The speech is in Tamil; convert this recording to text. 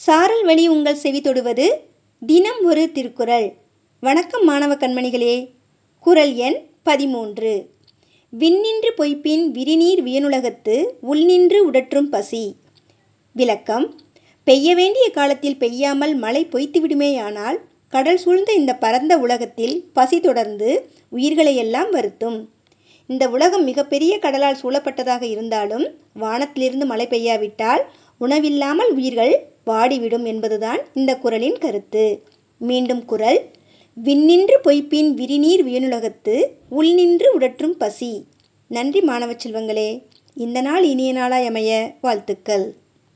சாரல் வழி உங்கள் செவி தொடுவது தினம் ஒரு திருக்குறள். வணக்கம் மாணவ கண்மணிகளே. குரல் எண் பதிமூன்று. விண்ணின்று பொய்ப்பின் விரிநீர் வியனுலகத்து உள்நின்று உடற்றும் பசி. விளக்கம் பெய்ய வேண்டிய காலத்தில் பெய்யாமல் மழை பொய்த்துவிடுமேயானால் கடல் சூழ்ந்த இந்த பரந்த உலகத்தில் பசி தொடர்ந்து உயிர்களை எல்லாம் வருத்தும். இந்த உலகம் மிகப்பெரிய கடலால் சூழப்பட்டதாக இருந்தாலும் வானத்திலிருந்து மழை பெய்யாவிட்டால் உணவில்லாமல் உயிர்கள் வாடிவிடும் என்பதுதான் இந்த குறளின் கருத்து. மீண்டும் குறள் விண்ணின்று பொய்ப்பின் விரிநீர் வியனுலகத்து உள்நின்று உடற்றும் பசி. நன்றி மாணவ செல்வங்களே. இந்த நாள் இனிய நாளாய் அமைய வாழ்த்துக்கள்.